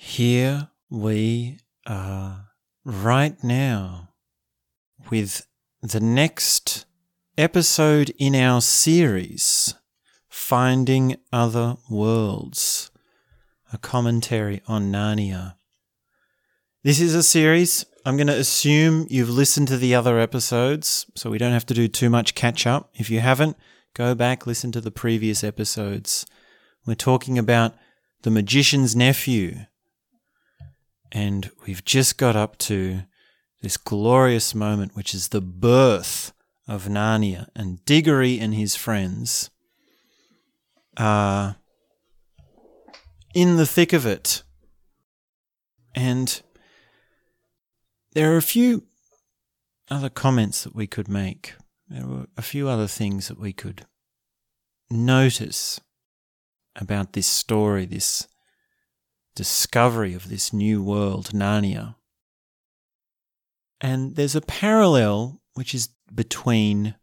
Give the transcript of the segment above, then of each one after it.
Here we are right now with the next episode in our series, Finding Other Worlds, a commentary on Narnia. This is a series. I'm going to assume you've listened to the other episodes, so we don't have to do too much catch up. If you haven't, go back, listen to the previous episodes. We're talking about the magician's nephew. And we've just got up to this glorious moment, which is the birth of Narnia. And Diggory and his friends are in the thick of it. And there are a few other comments that we could make. There were a few other things that we could notice about this story, this discovery of this new world, Narnia. And there's a parallel which is between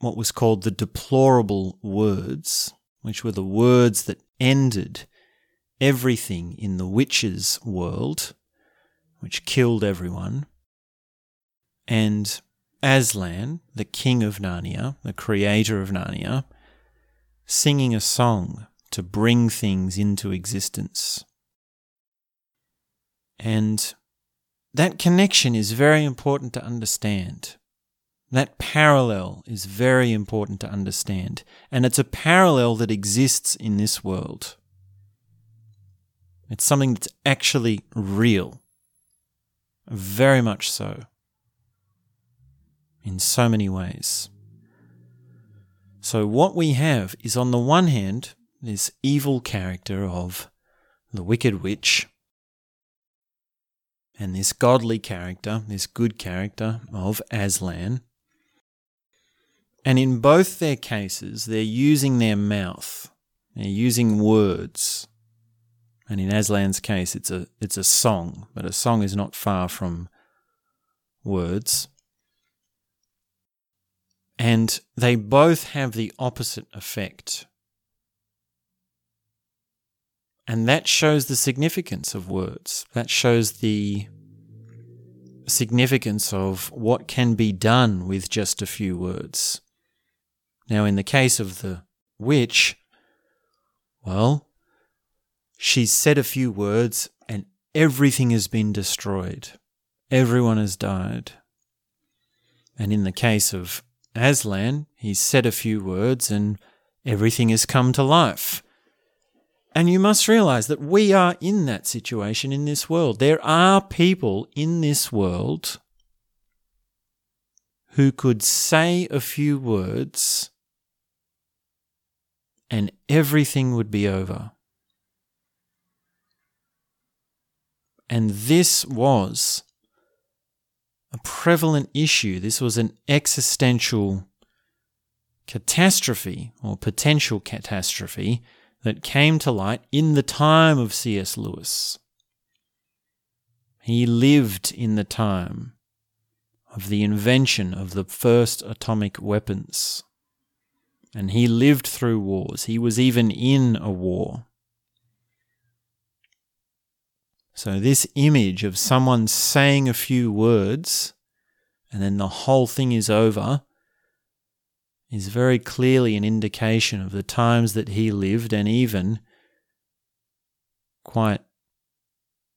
what was called the deplorable words, which were the words that ended everything in the witches' world, which killed everyone, and Aslan, the king of Narnia, the creator of Narnia, singing a song to bring things into existence. And that connection is very important to understand. That parallel is very important to understand. And it's a parallel that exists in this world. It's something that's actually real. Very much so. In so many ways. So, what we have is on the one hand, this evil character of the Wicked Witch, and this godly character, this good character of Aslan. And in both their cases, they're using their mouth, they're using words. And in Aslan's case, it's a, it's a song, but a song is not far from words. And they both have the opposite effect. And that shows the significance of words. That shows the significance of what can be done with just a few words. Now, in the case of the witch, well, she's said a few words and everything has been destroyed. Everyone has died. And in the case of Aslan, he said a few words and everything has come to life. And you must realize that we are in that situation in this world. There are people in this world who could say a few words and everything would be over. And this was a prevalent issue. This was an existential catastrophe or potential catastrophe that came to light in the time of C.S. Lewis. He lived in the time of the invention of the first atomic weapons. And he lived through wars. He was even in a war. So, this image of someone saying a few words and then the whole thing is over is very clearly an indication of the times that he lived and even quite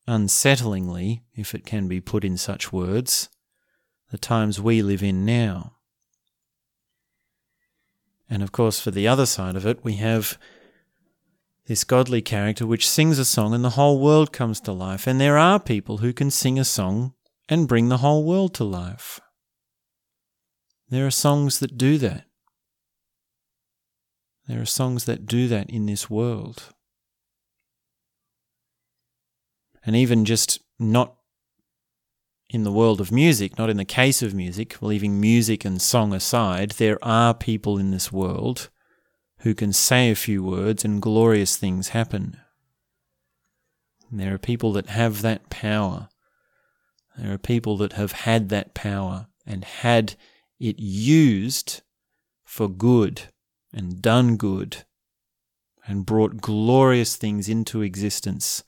unsettlingly, if it can be put in such words, the times we live in now. And of course, for the other side of it, we have this godly character which sings a song and the whole world comes to life. And there are people who can sing a song and bring the whole world to life. There are songs that do that. There are songs that do that in this world. And even just not in the world of music, not in the case of music, leaving music and song aside, there are people in this world who can say a few words and glorious things happen. And there are people that have that power. There are people that have had that power and had it used for good and done good and brought glorious things into existence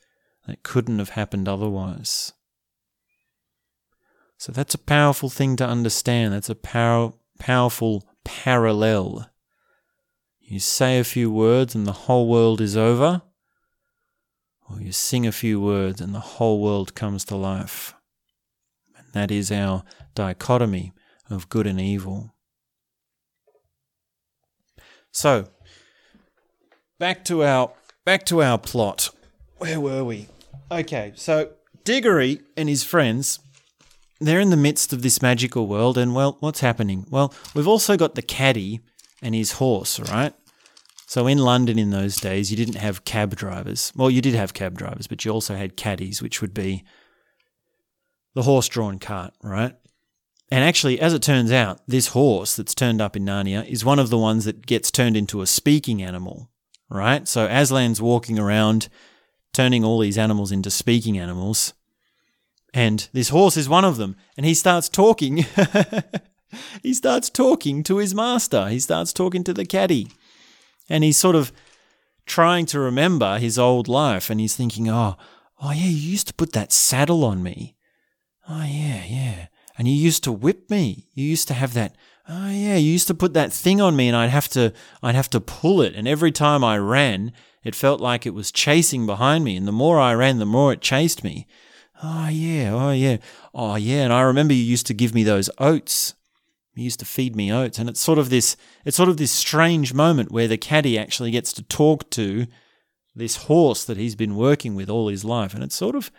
that couldn't have happened otherwise. So that's a powerful thing to understand. That's a power, powerful parallel. You say a few words and the whole world is over, or you sing a few words and the whole world comes to life. And that is our dichotomy of good and evil. So, back to our back to our plot. Where were we? Okay, so Diggory and his friends they're in the midst of this magical world, and well, what's happening? Well, we've also got the caddy and his horse, right? So in London in those days, you didn't have cab drivers. Well, you did have cab drivers, but you also had caddies, which would be the horse drawn cart, right? And actually, as it turns out, this horse that's turned up in Narnia is one of the ones that gets turned into a speaking animal, right? So Aslan's walking around, turning all these animals into speaking animals. And this horse is one of them. And he starts talking. he starts talking to his master. He starts talking to the caddy. And he's sort of trying to remember his old life. And he's thinking, oh, oh yeah, you used to put that saddle on me. Oh, yeah, yeah. And you used to whip me. You used to have that. Oh yeah, you used to put that thing on me and I'd have to I'd have to pull it and every time I ran, it felt like it was chasing behind me and the more I ran, the more it chased me. Oh yeah, oh yeah. Oh yeah, and I remember you used to give me those oats. You used to feed me oats and it's sort of this it's sort of this strange moment where the caddy actually gets to talk to this horse that he's been working with all his life and it's sort of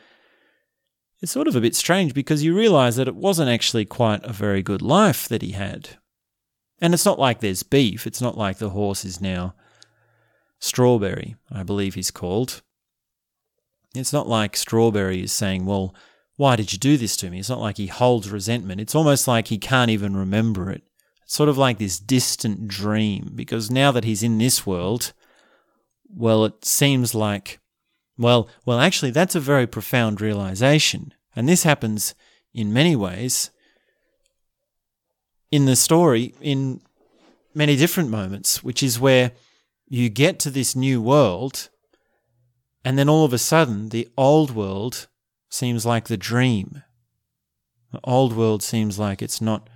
it's sort of a bit strange because you realize that it wasn't actually quite a very good life that he had. And it's not like there's beef, it's not like the horse is now Strawberry, I believe he's called. It's not like Strawberry is saying, Well, why did you do this to me? It's not like he holds resentment. It's almost like he can't even remember it. It's sort of like this distant dream because now that he's in this world, well, it seems like well, well, actually, that's a very profound realization. And this happens in many ways in the story in many different moments, which is where you get to this new world, and then all of a sudden, the old world seems like the dream. The old world seems like it's not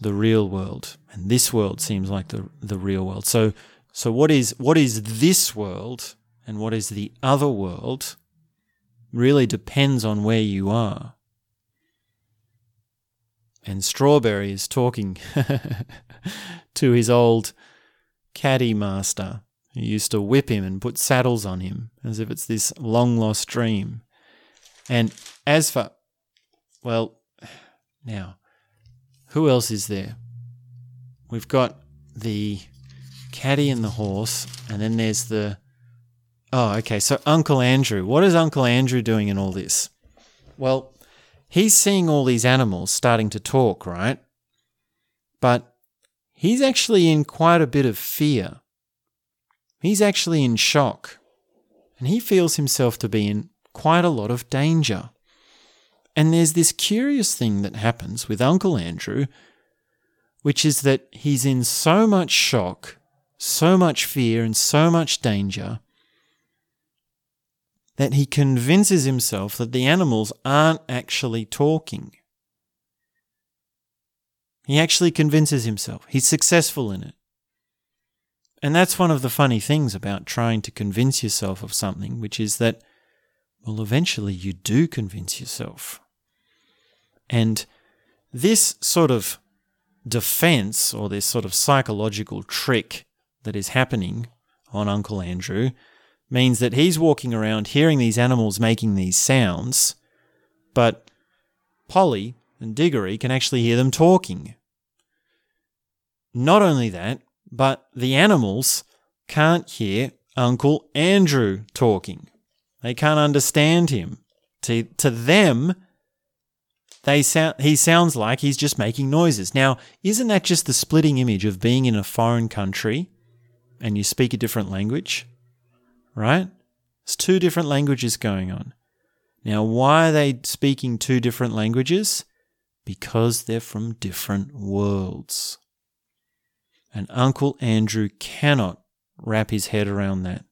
the real world, and this world seems like the, the real world. So, so what is what is this world? And what is the other world really depends on where you are. And Strawberry is talking to his old caddy master who used to whip him and put saddles on him as if it's this long lost dream. And as for, well, now, who else is there? We've got the caddy and the horse, and then there's the Oh, okay. So Uncle Andrew, what is Uncle Andrew doing in all this? Well, he's seeing all these animals starting to talk, right? But he's actually in quite a bit of fear. He's actually in shock. And he feels himself to be in quite a lot of danger. And there's this curious thing that happens with Uncle Andrew, which is that he's in so much shock, so much fear, and so much danger that he convinces himself that the animals aren't actually talking. He actually convinces himself. He's successful in it. And that's one of the funny things about trying to convince yourself of something, which is that, well, eventually you do convince yourself. And this sort of defense or this sort of psychological trick that is happening on Uncle Andrew means that he's walking around hearing these animals making these sounds, but Polly and Diggory can actually hear them talking. Not only that, but the animals can't hear Uncle Andrew talking. They can't understand him. To, to them, they sound, he sounds like he's just making noises. Now, isn't that just the splitting image of being in a foreign country and you speak a different language? Right? It's two different languages going on. Now, why are they speaking two different languages? Because they're from different worlds. And Uncle Andrew cannot wrap his head around that.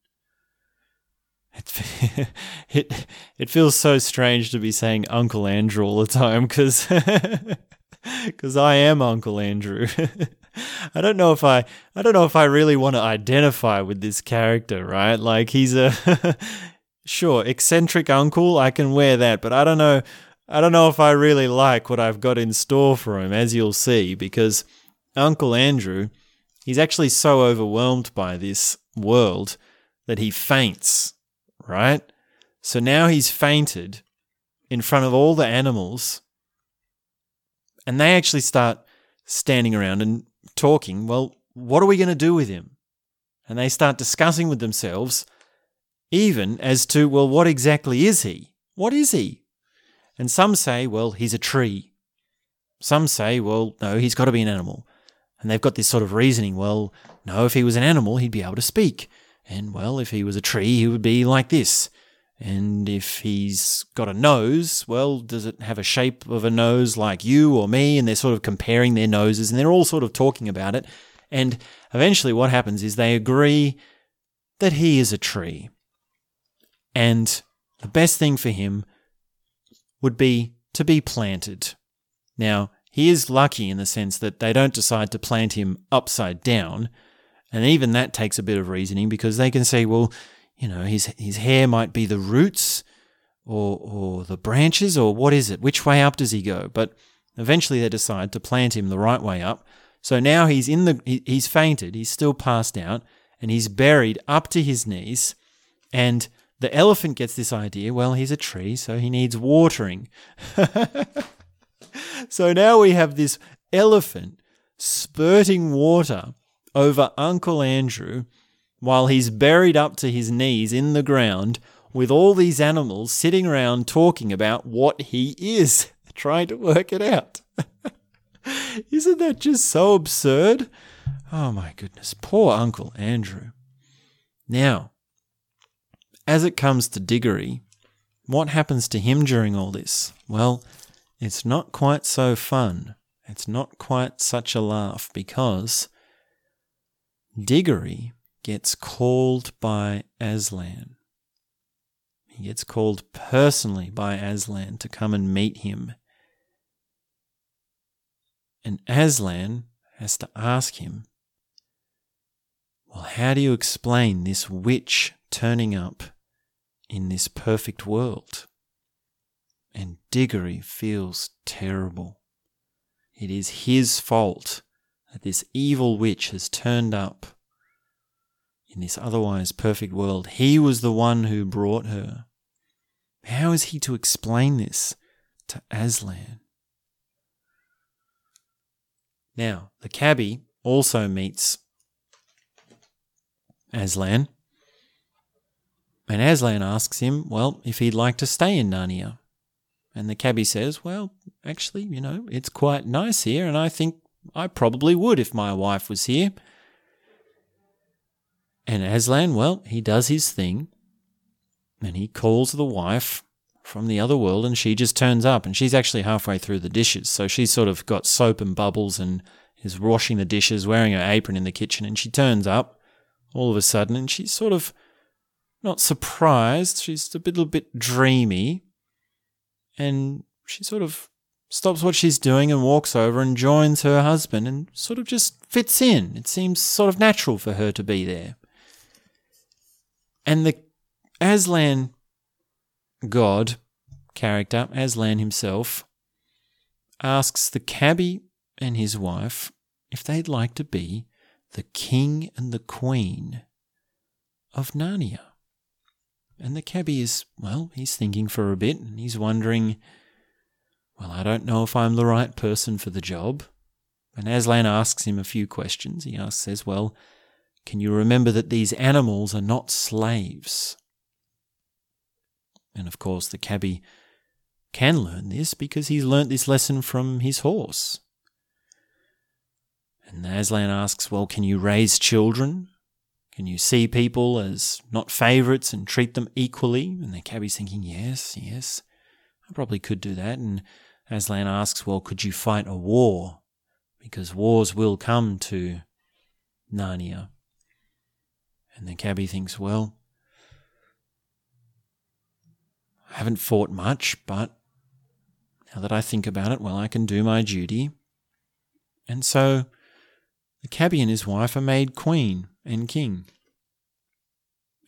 it, it, it feels so strange to be saying Uncle Andrew all the time because I am Uncle Andrew. I don't know if I I don't know if I really want to identify with this character, right? Like he's a sure, eccentric uncle, I can wear that, but I don't know I don't know if I really like what I've got in store for him as you'll see because Uncle Andrew, he's actually so overwhelmed by this world that he faints, right? So now he's fainted in front of all the animals and they actually start standing around and talking, well, what are we going to do with him? And they start discussing with themselves, even as to, well, what exactly is he? What is he? And some say, well, he's a tree. Some say, well, no, he's got to be an animal. And they've got this sort of reasoning, well, no, if he was an animal, he'd be able to speak. And, well, if he was a tree, he would be like this. And if he's got a nose, well, does it have a shape of a nose like you or me? And they're sort of comparing their noses and they're all sort of talking about it. And eventually, what happens is they agree that he is a tree. And the best thing for him would be to be planted. Now, he is lucky in the sense that they don't decide to plant him upside down. And even that takes a bit of reasoning because they can say, well, you know, his his hair might be the roots or or the branches or what is it? Which way up does he go? But eventually they decide to plant him the right way up. So now he's in the he, he's fainted, he's still passed out, and he's buried up to his knees. And the elephant gets this idea, well, he's a tree, so he needs watering. so now we have this elephant spurting water over Uncle Andrew while he's buried up to his knees in the ground with all these animals sitting around talking about what he is, trying to work it out. Isn't that just so absurd? Oh my goodness, poor Uncle Andrew. Now, as it comes to Diggory, what happens to him during all this? Well, it's not quite so fun. It's not quite such a laugh because Diggory gets called by Aslan. He gets called personally by Aslan to come and meet him. And Aslan has to ask him, Well, how do you explain this witch turning up in this perfect world? And Diggory feels terrible. It is his fault that this evil witch has turned up in this otherwise perfect world. He was the one who brought her. How is he to explain this to Aslan? Now, the cabbie also meets Aslan, and Aslan asks him, well, if he'd like to stay in Narnia. And the cabbie says, well, actually, you know, it's quite nice here, and I think I probably would if my wife was here. And Aslan, well, he does his thing and he calls the wife from the other world and she just turns up and she's actually halfway through the dishes. So she's sort of got soap and bubbles and is washing the dishes, wearing her apron in the kitchen. And she turns up all of a sudden and she's sort of not surprised. She's a little bit dreamy and she sort of stops what she's doing and walks over and joins her husband and sort of just fits in. It seems sort of natural for her to be there. And the Aslan god character, Aslan himself, asks the cabbie and his wife if they'd like to be the king and the queen of Narnia. And the cabbie is, well, he's thinking for a bit and he's wondering, well, I don't know if I'm the right person for the job. And Aslan asks him a few questions. He asks, says, well, can you remember that these animals are not slaves? And of course, the cabbie can learn this because he's learnt this lesson from his horse. And Aslan asks, Well, can you raise children? Can you see people as not favourites and treat them equally? And the cabbie's thinking, Yes, yes, I probably could do that. And Aslan asks, Well, could you fight a war? Because wars will come to Narnia. And the cabbie thinks, well, I haven't fought much, but now that I think about it, well, I can do my duty. And so the cabbie and his wife are made queen and king.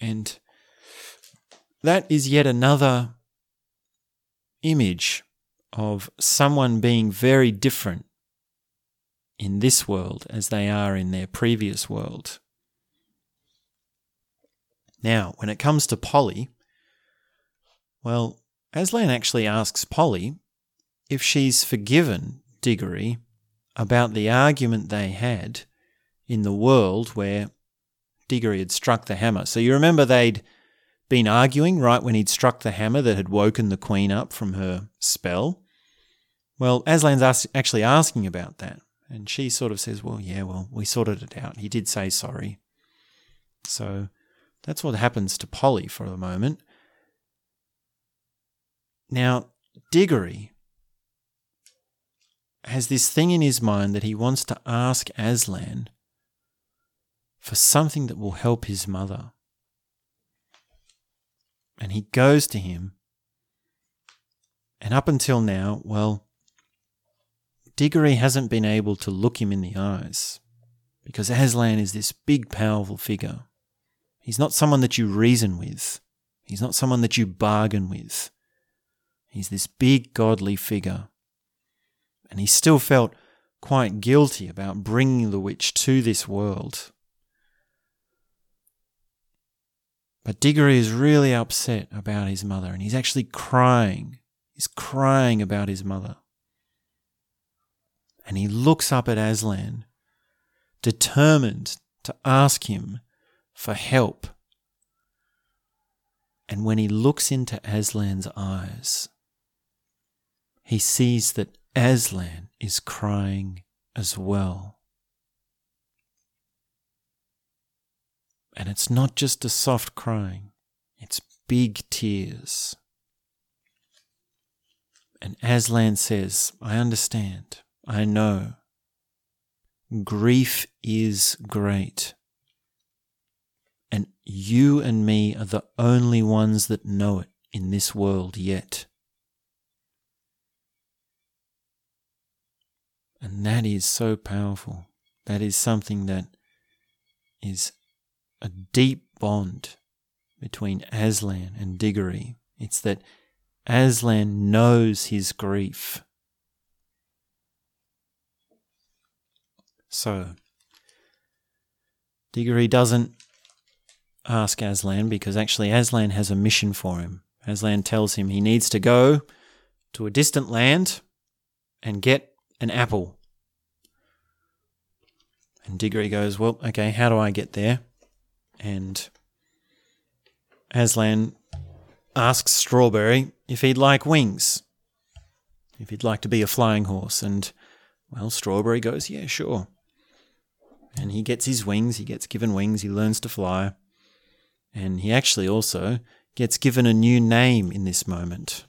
And that is yet another image of someone being very different in this world as they are in their previous world. Now, when it comes to Polly, well, Aslan actually asks Polly if she's forgiven Diggory about the argument they had in the world where Diggory had struck the hammer. So you remember they'd been arguing right when he'd struck the hammer that had woken the queen up from her spell. Well, Aslan's actually asking about that. And she sort of says, Well, yeah, well, we sorted it out. He did say sorry. So that's what happens to Polly for a moment. Now, Diggory has this thing in his mind that he wants to ask Aslan for something that will help his mother. And he goes to him. And up until now, well, Diggory hasn't been able to look him in the eyes because Aslan is this big, powerful figure. He's not someone that you reason with, he's not someone that you bargain with. He's this big, godly figure. And he still felt quite guilty about bringing the witch to this world. But Diggory is really upset about his mother, and he's actually crying. He's crying about his mother. And he looks up at Aslan, determined to ask him for help. And when he looks into Aslan's eyes, he sees that Aslan is crying as well. And it's not just a soft crying, it's big tears. And Aslan says, I understand, I know. Grief is great. And you and me are the only ones that know it in this world yet. And that is so powerful. That is something that is a deep bond between Aslan and Diggory. It's that Aslan knows his grief. So, Diggory doesn't ask Aslan because actually Aslan has a mission for him. Aslan tells him he needs to go to a distant land and get an apple. And Diggory goes, Well, okay, how do I get there? and Aslan asks Strawberry if he'd like wings, if he'd like to be a flying horse, and well, Strawberry goes, yeah, sure. And he gets his wings, he gets given wings, he learns to fly, and he actually also gets given a new name in this moment.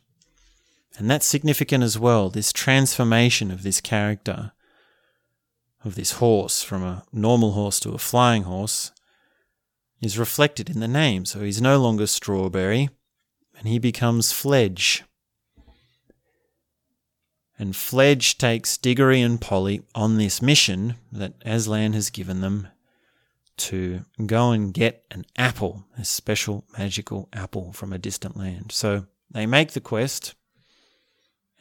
And that's significant as well, this transformation of this character, of this horse from a normal horse to a flying horse, is reflected in the name. So he's no longer Strawberry and he becomes Fledge. And Fledge takes Diggory and Polly on this mission that Aslan has given them to go and get an apple, a special magical apple from a distant land. So they make the quest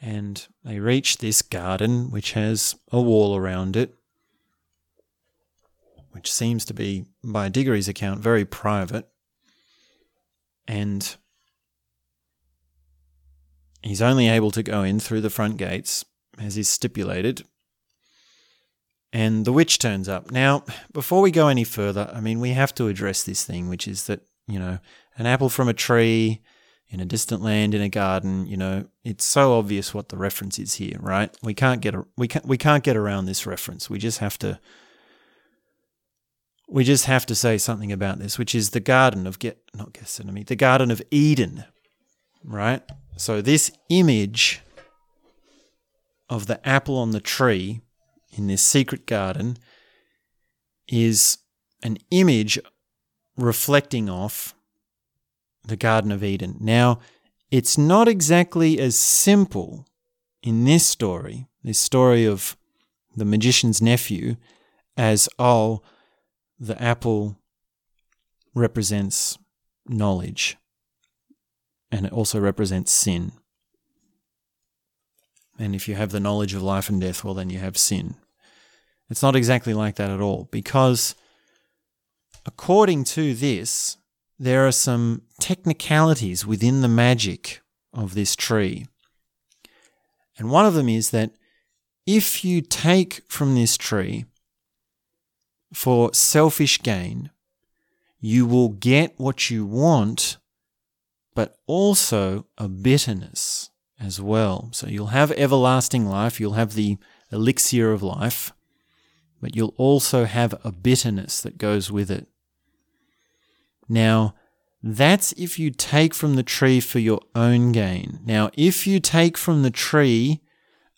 and they reach this garden, which has a wall around it which seems to be, by Diggory's account, very private. And he's only able to go in through the front gates, as is stipulated. And the witch turns up. Now, before we go any further, I mean, we have to address this thing, which is that, you know, an apple from a tree in a distant land in a garden, you know, it's so obvious what the reference is here, right? We can't get a, we can't we can't get around this reference. We just have to we just have to say something about this, which is the Garden of Get not Gethsemane, the Garden of Eden, right? So this image of the apple on the tree in this secret garden is an image reflecting off the Garden of Eden. Now, it's not exactly as simple in this story, this story of the magician's nephew, as, oh, the apple represents knowledge and it also represents sin. And if you have the knowledge of life and death, well, then you have sin. It's not exactly like that at all, because according to this, there are some technicalities within the magic of this tree. And one of them is that if you take from this tree for selfish gain, you will get what you want, but also a bitterness as well. So you'll have everlasting life, you'll have the elixir of life, but you'll also have a bitterness that goes with it. Now, that's if you take from the tree for your own gain. Now, if you take from the tree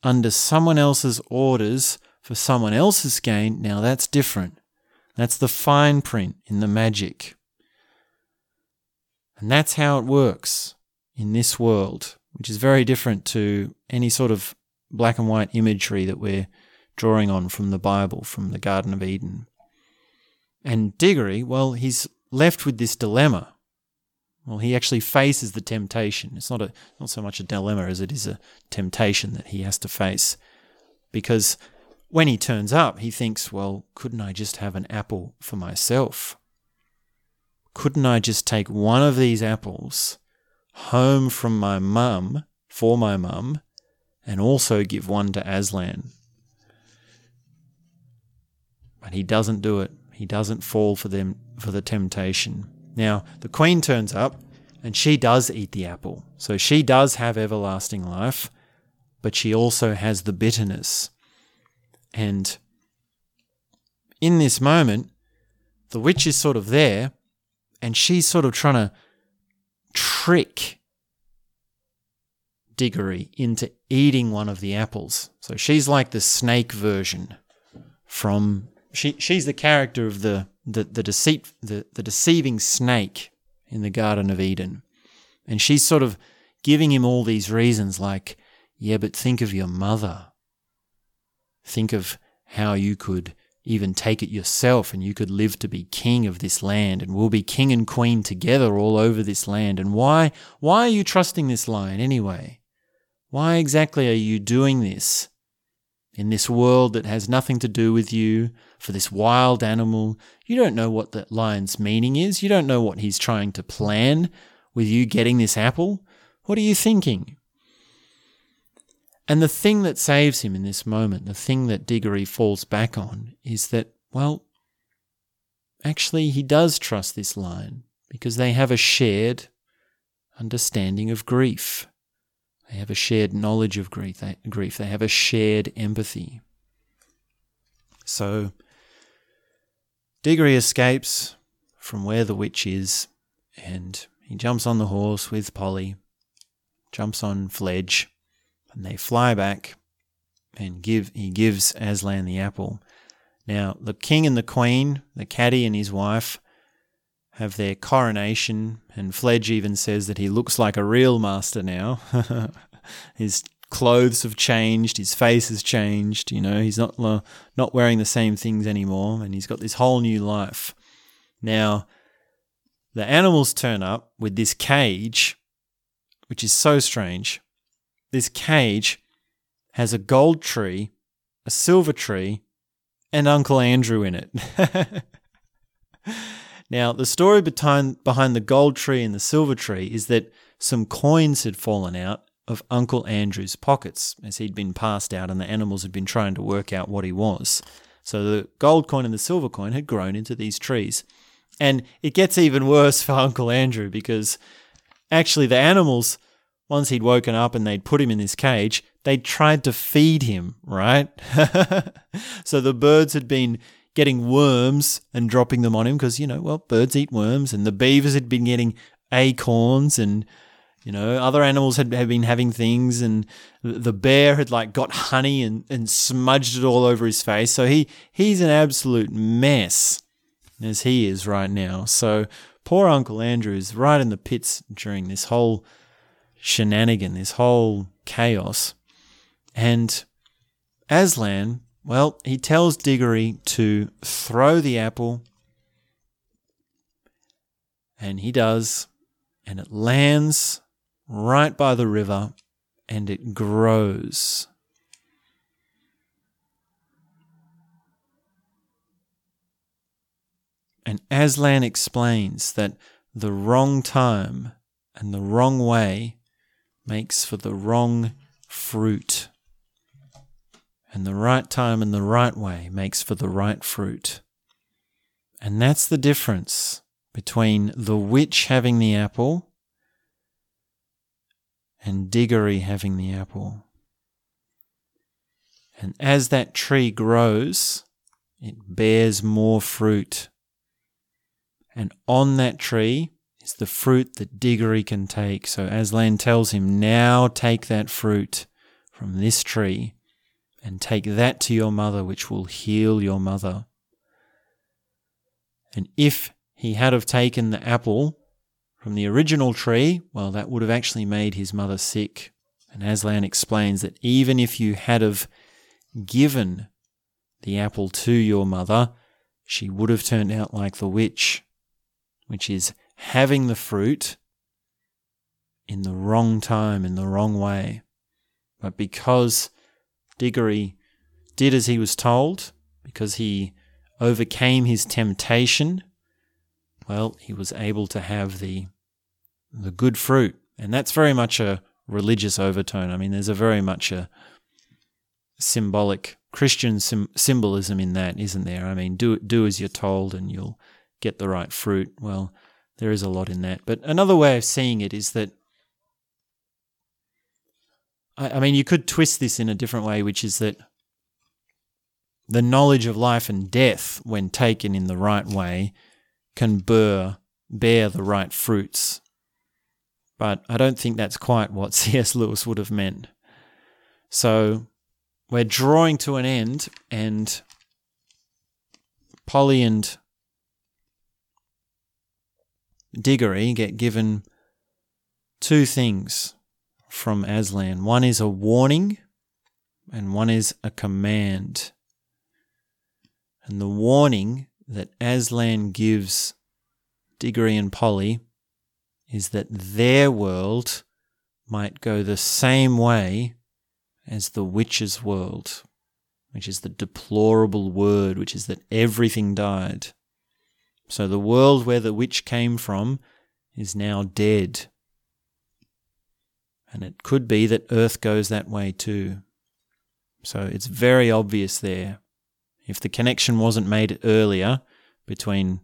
under someone else's orders for someone else's gain, now that's different. That's the fine print in the magic. And that's how it works in this world, which is very different to any sort of black and white imagery that we're drawing on from the Bible, from the Garden of Eden. And Diggory, well, he's left with this dilemma. Well, he actually faces the temptation. It's not a not so much a dilemma as it is a temptation that he has to face. Because when he turns up, he thinks, well, couldn't I just have an apple for myself? Couldn't I just take one of these apples home from my mum, for my mum, and also give one to Aslan? But he doesn't do it. He doesn't fall for them for the temptation. Now, the queen turns up and she does eat the apple. So she does have everlasting life, but she also has the bitterness. And in this moment, the witch is sort of there and she's sort of trying to trick Diggory into eating one of the apples. So she's like the snake version from she she's the character of the the, the deceit the, the deceiving snake in the Garden of Eden. And she's sort of giving him all these reasons like, yeah, but think of your mother. Think of how you could even take it yourself and you could live to be king of this land and we'll be king and queen together all over this land. And why why are you trusting this lion anyway? Why exactly are you doing this? in this world that has nothing to do with you, for this wild animal. You don't know what the lion's meaning is. You don't know what he's trying to plan with you getting this apple. What are you thinking? And the thing that saves him in this moment, the thing that Diggory falls back on, is that, well, actually, he does trust this lion because they have a shared understanding of grief. They have a shared knowledge of grief. They, grief. They have a shared empathy. So, Diggory escapes from where the witch is, and he jumps on the horse with Polly, jumps on Fledge, and they fly back, and give he gives Aslan the apple. Now, the king and the queen, the caddy and his wife, have their coronation, and Fledge even says that he looks like a real master now. his clothes have changed, his face has changed. You know, he's not not wearing the same things anymore, and he's got this whole new life. Now, the animals turn up with this cage, which is so strange. This cage has a gold tree, a silver tree, and Uncle Andrew in it. Now, the story behind, behind the gold tree and the silver tree is that some coins had fallen out of Uncle Andrew's pockets as he'd been passed out and the animals had been trying to work out what he was. So the gold coin and the silver coin had grown into these trees. And it gets even worse for Uncle Andrew because actually the animals, once he'd woken up and they'd put him in this cage, they tried to feed him, right? so the birds had been getting worms and dropping them on him because, you know, well, birds eat worms and the beavers had been getting acorns and, you know, other animals had, had been having things and the bear had like got honey and, and smudged it all over his face. So he, he's an absolute mess as he is right now. So poor Uncle Andrew is right in the pits during this whole shenanigan, this whole chaos. And Aslan, well, he tells Diggory to throw the apple, and he does, and it lands right by the river and it grows. And Aslan explains that the wrong time and the wrong way makes for the wrong fruit. And the right time and the right way makes for the right fruit. And that's the difference between the witch having the apple and Diggory having the apple. And as that tree grows, it bears more fruit. And on that tree is the fruit that Diggory can take. So Aslan tells him, Now take that fruit from this tree and take that to your mother, which will heal your mother. And if he had have taken the apple from the original tree, well, that would have actually made his mother sick. And Aslan explains that even if you had have given the apple to your mother, she would have turned out like the witch, which is having the fruit in the wrong time, in the wrong way. But because Diggory did as he was told, because he overcame his temptation well, he was able to have the the good fruit, and that's very much a religious overtone. I mean, there's a very much a symbolic Christian sim- symbolism in that, isn't there? I mean, do do as you're told, and you'll get the right fruit. Well, there is a lot in that. But another way of seeing it is that I, I mean, you could twist this in a different way, which is that the knowledge of life and death, when taken in the right way, can bear, bear the right fruits. But I don't think that's quite what C.S. Lewis would have meant. So we're drawing to an end, and Polly and Diggory get given two things from Aslan. One is a warning, and one is a command. And the warning that Aslan gives Diggory and Polly is that their world might go the same way as the witch's world, which is the deplorable word, which is that everything died. So the world where the witch came from is now dead. And it could be that Earth goes that way too. So it's very obvious there if the connection wasn't made earlier between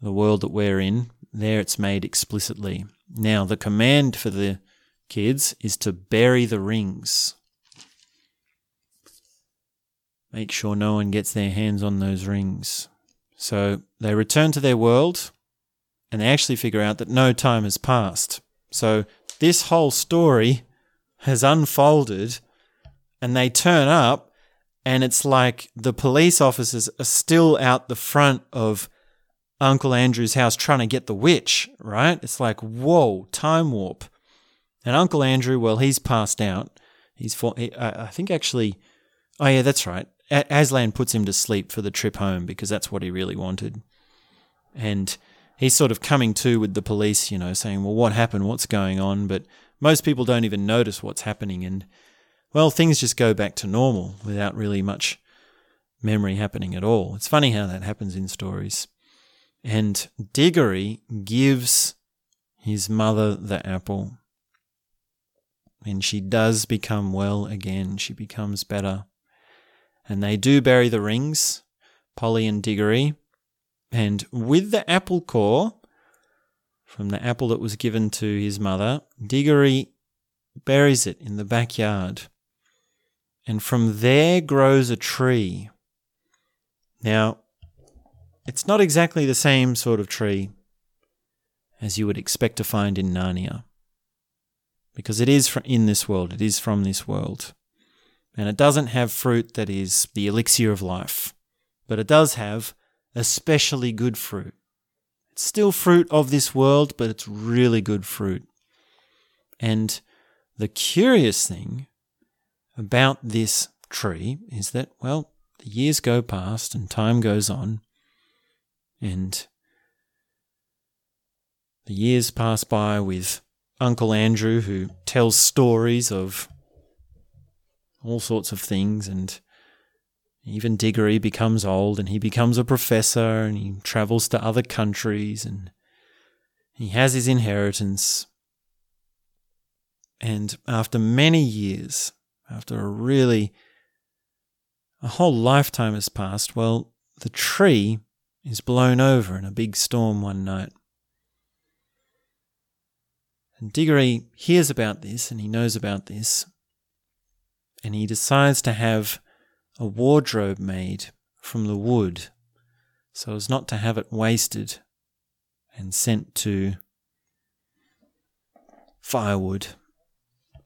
the world that we're in, there it's made explicitly. Now, the command for the kids is to bury the rings. Make sure no one gets their hands on those rings. So they return to their world and they actually figure out that no time has passed. So this whole story has unfolded and they turn up and it's like the police officers are still out the front of Uncle Andrew's house trying to get the witch, right? It's like, whoa, time warp. And Uncle Andrew, well, he's passed out. He's for, I think actually, oh yeah, that's right. Aslan puts him to sleep for the trip home because that's what he really wanted. And he's sort of coming to with the police, you know, saying, well, what happened? What's going on? But most people don't even notice what's happening. And well, things just go back to normal without really much memory happening at all. It's funny how that happens in stories. And Diggory gives his mother the apple. And she does become well again. She becomes better. And they do bury the rings, Polly and Diggory. And with the apple core, from the apple that was given to his mother, Diggory buries it in the backyard and from there grows a tree. Now, it's not exactly the same sort of tree as you would expect to find in Narnia, because it is in this world, it is from this world. And it doesn't have fruit that is the elixir of life, but it does have especially good fruit. It's still fruit of this world, but it's really good fruit. And the curious thing about this tree is that, well, the years go past and time goes on, and the years pass by with Uncle Andrew, who tells stories of all sorts of things, and even Diggory becomes old and he becomes a professor and he travels to other countries and he has his inheritance. And after many years, after a really a whole lifetime has passed, well, the tree is blown over in a big storm one night. And Diggory hears about this and he knows about this, and he decides to have a wardrobe made from the wood so as not to have it wasted and sent to firewood.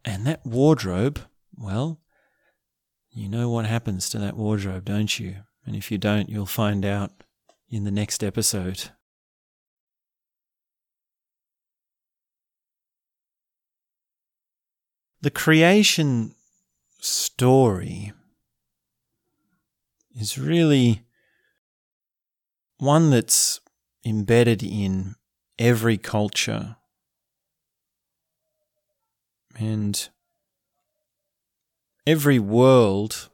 And that wardrobe, well, you know what happens to that wardrobe, don't you? And if you don't, you'll find out in the next episode. The creation story is really one that's embedded in every culture. And every world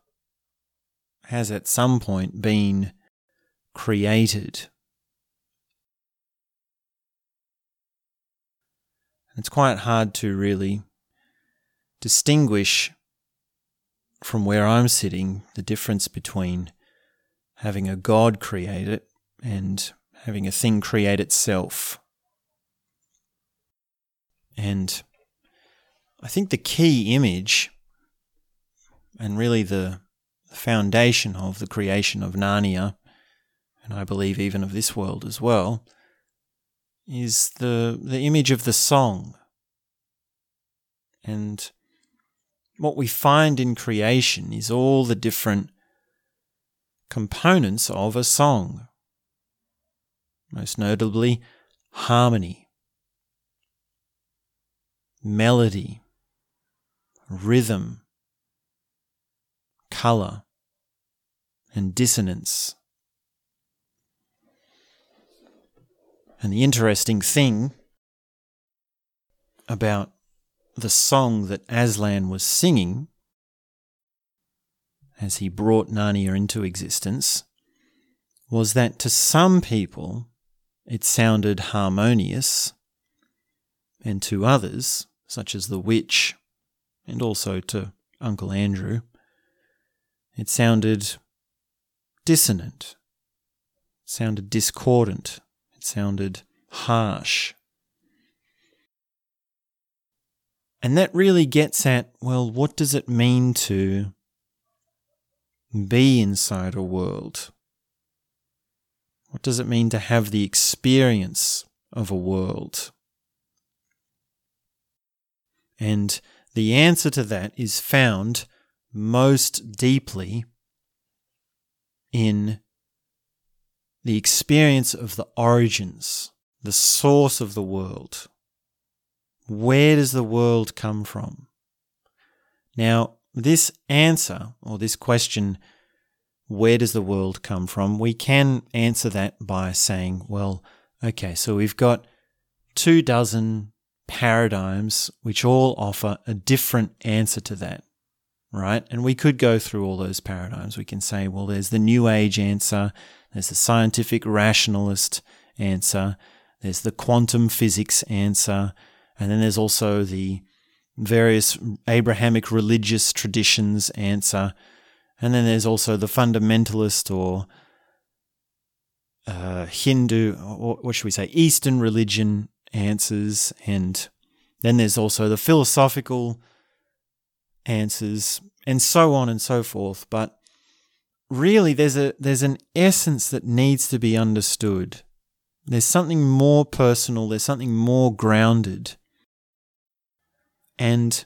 has at some point been created. It's quite hard to really distinguish from where I'm sitting the difference between having a God create it and having a thing create itself. And I think the key image and really the foundation of the creation of Narnia, and I believe even of this world as well, is the the image of the song. And what we find in creation is all the different components of a song. Most notably, harmony, melody, rhythm, color, and dissonance. And the interesting thing about the song that Aslan was singing as he brought Narnia into existence was that to some people it sounded harmonious, and to others, such as the witch, and also to Uncle Andrew, it sounded dissonant, sounded discordant, it sounded harsh. And that really gets at well, what does it mean to be inside a world? What does it mean to have the experience of a world? And the answer to that is found most deeply in the experience of the origins, the source of the world. Where does the world come from? Now, this answer, or this question, where does the world come from? We can answer that by saying, well, okay, so we've got two dozen paradigms which all offer a different answer to that, right? And we could go through all those paradigms. We can say, well, there's the New Age answer, there's the scientific rationalist answer, there's the quantum physics answer, and then there's also the various Abrahamic religious traditions answer. And then there's also the fundamentalist or uh, Hindu, or what should we say, Eastern religion answers. And then there's also the philosophical answers, and so on and so forth. But really, there's a there's an essence that needs to be understood. There's something more personal. There's something more grounded and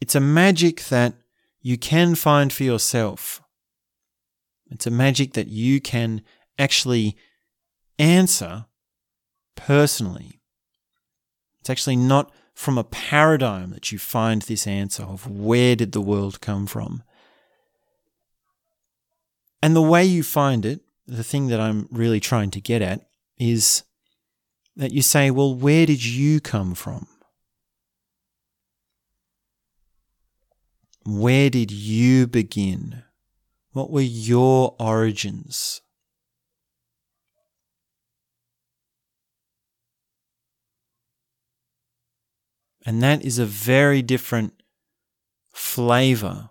it's a magic that you can find for yourself. It's a magic that you can actually answer personally. It's actually not from a paradigm that you find this answer of where did the world come from. And the way you find it, the thing that I'm really trying to get at, is that you say, well, where did you come from? Where did you begin? What were your origins? And that is a very different flavor.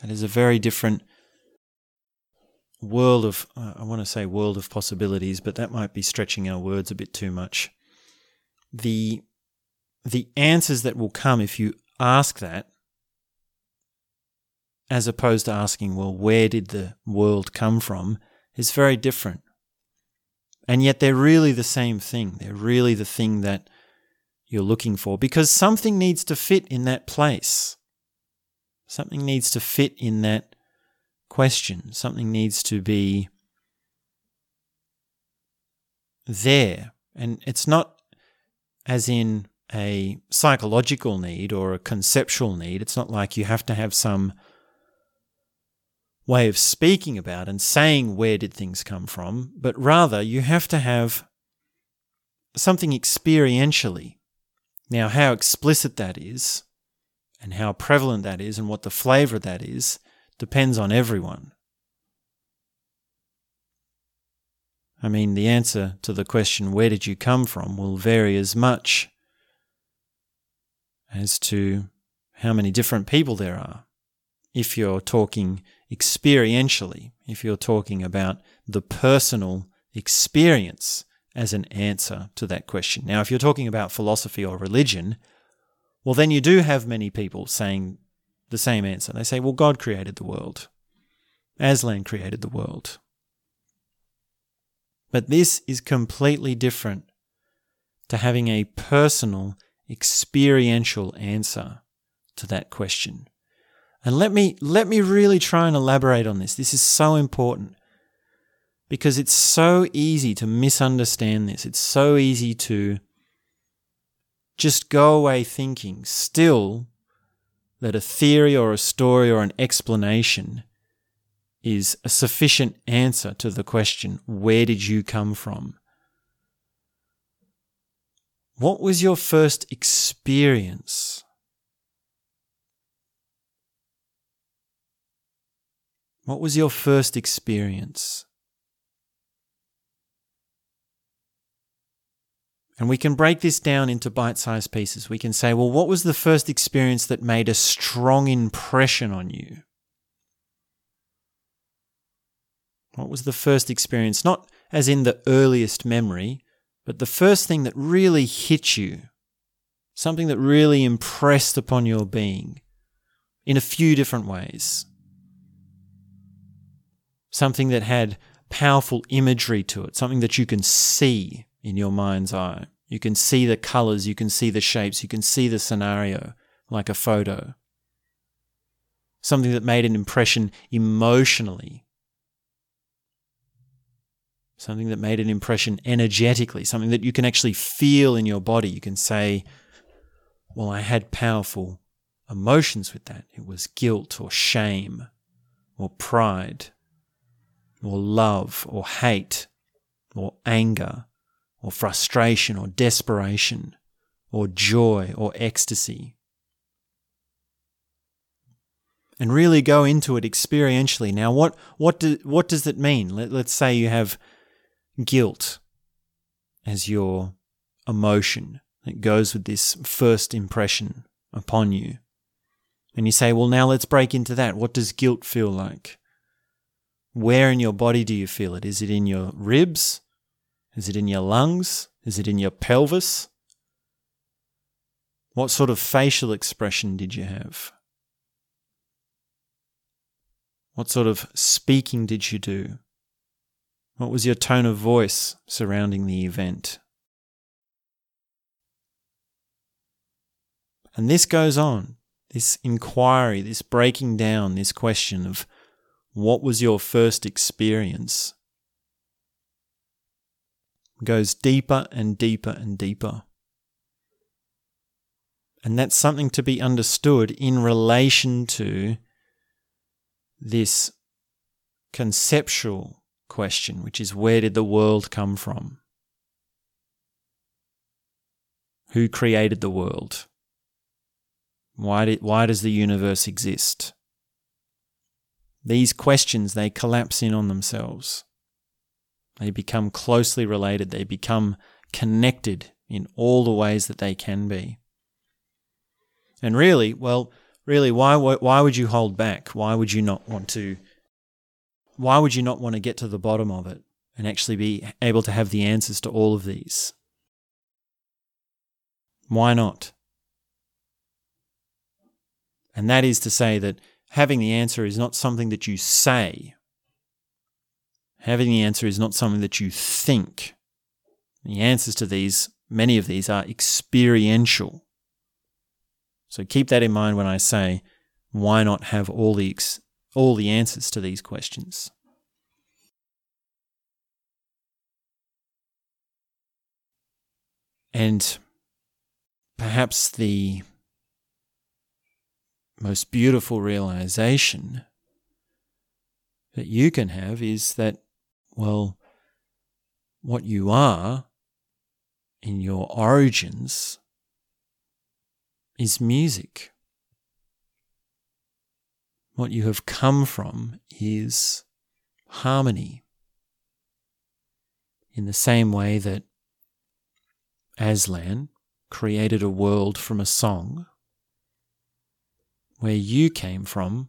That is a very different world of, I want to say world of possibilities, but that might be stretching our words a bit too much. The, the answers that will come if you ask that, as opposed to asking, well, where did the world come from, is very different. And yet they're really the same thing. They're really the thing that you're looking for because something needs to fit in that place. Something needs to fit in that question. Something needs to be there. And it's not as in a psychological need or a conceptual need. It's not like you have to have some way of speaking about and saying where did things come from, but rather you have to have something experientially. Now, how explicit that is and how prevalent that is and what the flavor that is depends on everyone. I mean, the answer to the question, where did you come from, will vary as much as to how many different people there are. If you're talking experientially, if you're talking about the personal experience as an answer to that question. Now, if you're talking about philosophy or religion, well, then you do have many people saying the same answer. They say, well, God created the world, Aslan created the world. But this is completely different to having a personal, experiential answer to that question. And let me let me really try and elaborate on this. This is so important because it's so easy to misunderstand this. It's so easy to just go away thinking still that a theory or a story or an explanation is a sufficient answer to the question, where did you come from? What was your first experience? What was your first experience? And we can break this down into bite sized pieces. We can say, well, what was the first experience that made a strong impression on you? What was the first experience? Not as in the earliest memory, but the first thing that really hit you, something that really impressed upon your being in a few different ways. Something that had powerful imagery to it, something that you can see in your mind's eye. You can see the colors, you can see the shapes, you can see the scenario like a photo. Something that made an impression emotionally. Something that made an impression energetically, something that you can actually feel in your body. You can say, Well, I had powerful emotions with that. It was guilt or shame or pride or love or hate or anger or frustration or desperation or joy or ecstasy. And really go into it experientially. Now, what, what, do, what does it mean? Let, let's say you have guilt as your emotion that goes with this first impression upon you. And you say, well, now let's break into that. What does guilt feel like? Where in your body do you feel it? Is it in your ribs? Is it in your lungs? Is it in your pelvis? What sort of facial expression did you have? What sort of speaking did you do? What was your tone of voice surrounding the event? And this goes on, this inquiry, this breaking down, this question of what was your first experience goes deeper and deeper and deeper. And that's something to be understood in relation to this conceptual question, which is where did the world come from? Who created the world? Why, did, why does the universe exist? These questions, they collapse in on themselves. They become closely related. They become connected in all the ways that they can be. And really, well, really, why, why would you hold back? Why would you not want to? Why would you not want to get to the bottom of it and actually be able to have the answers to all of these? Why not? And that is to say that having the answer is not something that you say. Having the answer is not something that you think. The answers to these, many of these, are experiential. So keep that in mind when I say, why not have all the, ex- all the answers to these questions? And perhaps the most beautiful realization that you can have is that, well, what you are in your origins is music. What you have come from is harmony. In the same way that Aslan created a world from a song, where you came from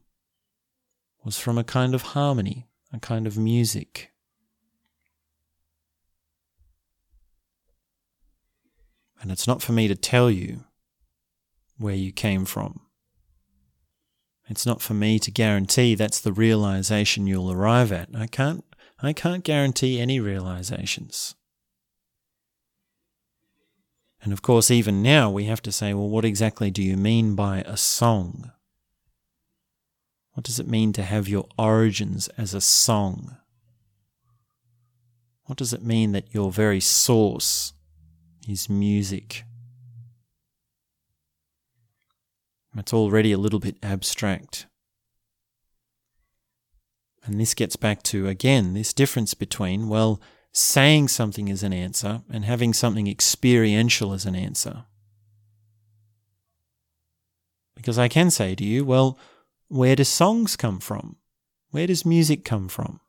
was from a kind of harmony, a kind of music. And it's not for me to tell you where you came from. It's not for me to guarantee that's the realization you'll arrive at. I can't I can't guarantee any realizations. And of course, even now we have to say, well, what exactly do you mean by a song? What does it mean to have your origins as a song? What does it mean that your very source is music? It's already a little bit abstract. And this gets back to, again, this difference between, well, saying something as an answer and having something experiential as an answer. Because I can say to you, well, where do songs come from? Where does music come from?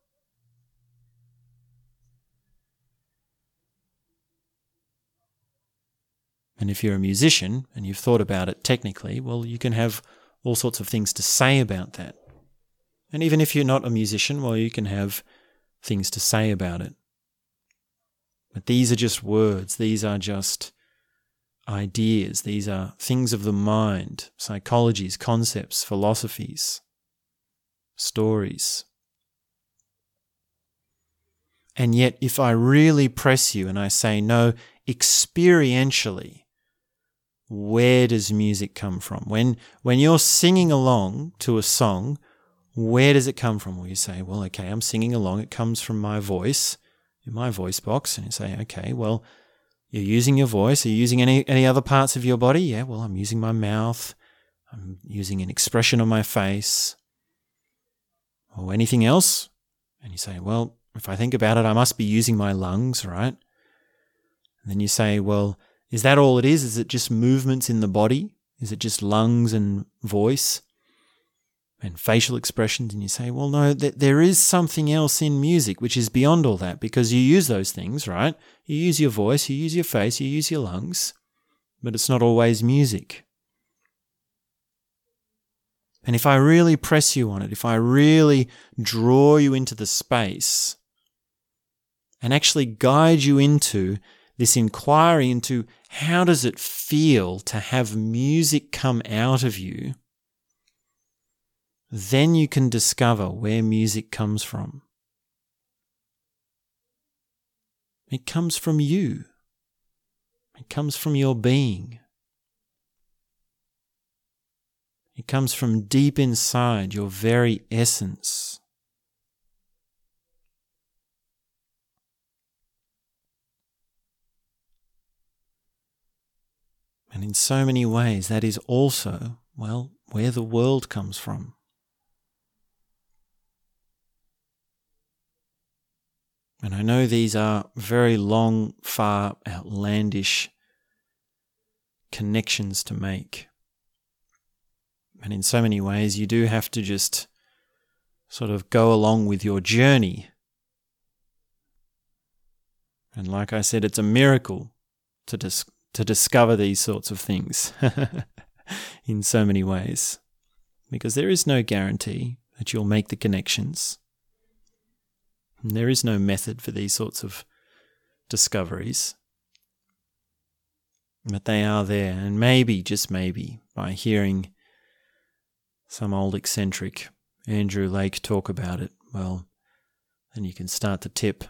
And if you're a musician and you've thought about it technically, well, you can have all sorts of things to say about that. And even if you're not a musician, well, you can have things to say about it. But these are just words, these are just ideas, these are things of the mind, psychologies, concepts, philosophies, stories. And yet, if I really press you and I say, no, experientially, where does music come from? When, when you're singing along to a song, where does it come from? Well, you say, well, okay, I'm singing along. It comes from my voice, in my voice box. And you say, okay, well, you're using your voice. Are you using any, any other parts of your body? Yeah, well, I'm using my mouth. I'm using an expression on my face. Or anything else? And you say, well, if I think about it, I must be using my lungs, right? And then you say, well, is that all it is? Is it just movements in the body? Is it just lungs and voice and facial expressions? And you say, well, no, th- there is something else in music which is beyond all that because you use those things, right? You use your voice, you use your face, you use your lungs, but it's not always music. And if I really press you on it, if I really draw you into the space and actually guide you into this inquiry into how does it feel to have music come out of you, then you can discover where music comes from. It comes from you. It comes from your being. It comes from deep inside your very essence. And in so many ways, that is also, well, where the world comes from. And I know these are very long, far, outlandish connections to make. And in so many ways, you do have to just sort of go along with your journey. And like I said, it's a miracle to, dis- to discover these sorts of things in so many ways. Because there is no guarantee that you'll make the connections there is no method for these sorts of discoveries. But they are there, and maybe, just maybe, by hearing some old eccentric Andrew Lake talk about it, well, then you can start to tip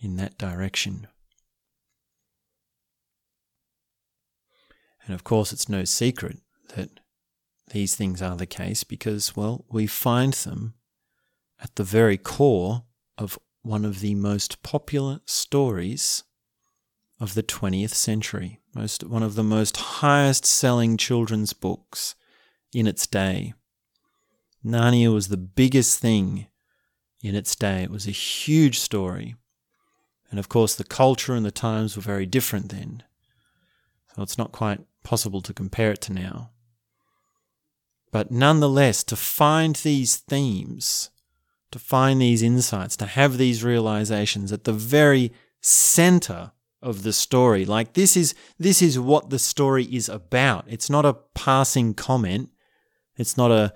in that direction. And of course, it's no secret that these things are the case because, well, we find them at the very core of one of the most popular stories of the 20th century, most one of the most highest selling children's books in its day. Narnia was the biggest thing in its day. It was a huge story. And of course, the culture and the times were very different then. So it's not quite possible to compare it to now. But nonetheless, to find these themes to find these insights, to have these realizations at the very center of the story. Like this is this is what the story is about. It's not a passing comment. It's not a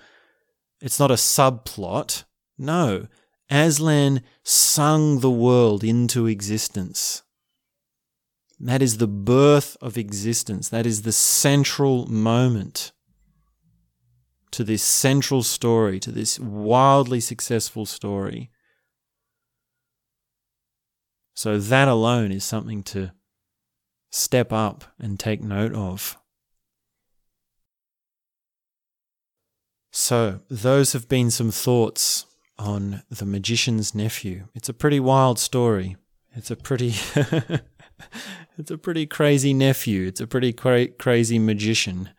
it's not a subplot. No. Aslan sung the world into existence. That is the birth of existence. That is the central moment to this central story, to this wildly successful story. So, that alone is something to step up and take note of. So, those have been some thoughts on The Magician's Nephew. It's a pretty wild story. It's a pretty. it's a pretty crazy nephew. It's a pretty cra- crazy magician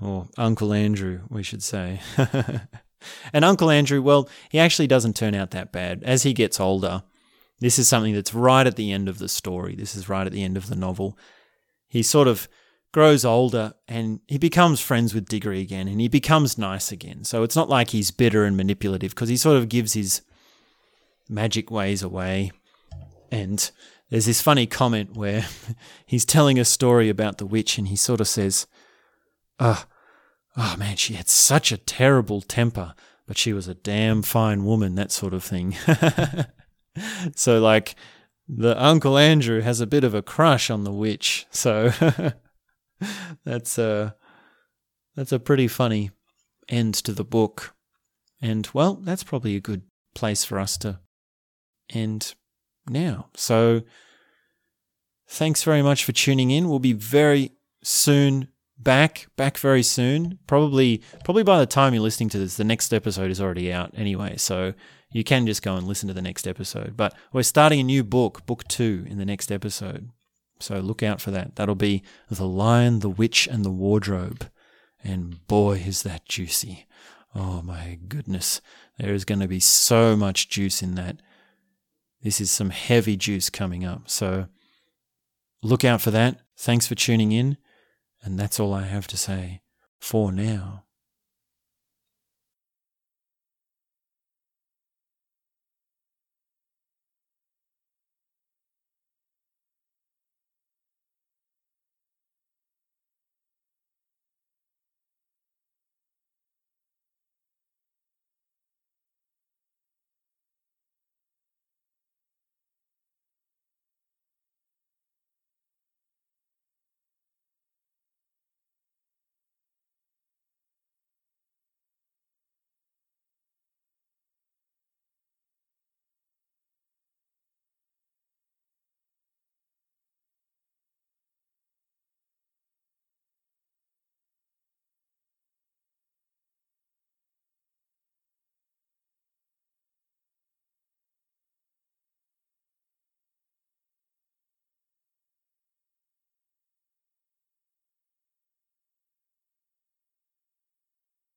or Uncle Andrew, we should say. and Uncle Andrew, well, he actually doesn't turn out that bad. As he gets older, this is something that's right at the end of the story. This is right at the end of the novel. He sort of grows older and he becomes friends with Diggory again and he becomes nice again. So it's not like he's bitter and manipulative because he sort of gives his magic ways away. And there's this funny comment where he's telling a story about the witch and he sort of says, uh, oh man, she had such a terrible temper, but she was a damn fine woman, that sort of thing. so, like, the Uncle Andrew has a bit of a crush on the witch. So, that's a, that's a pretty funny end to the book. And, well, that's probably a good place for us to end now. So, thanks very much for tuning in. We'll be very soon back back very soon. Probably probably by the time you're listening to this, the next episode is already out anyway. So you can just go and listen to the next episode. But we're starting a new book, book two, in the next episode. So look out for that. That'll be The Lion, the Witch, and the Wardrobe. And boy, is that juicy. Oh my goodness. There is going to be so much juice in that. This is some heavy juice coming up. So look out for that. Thanks for tuning in. And that's all I have to say for now.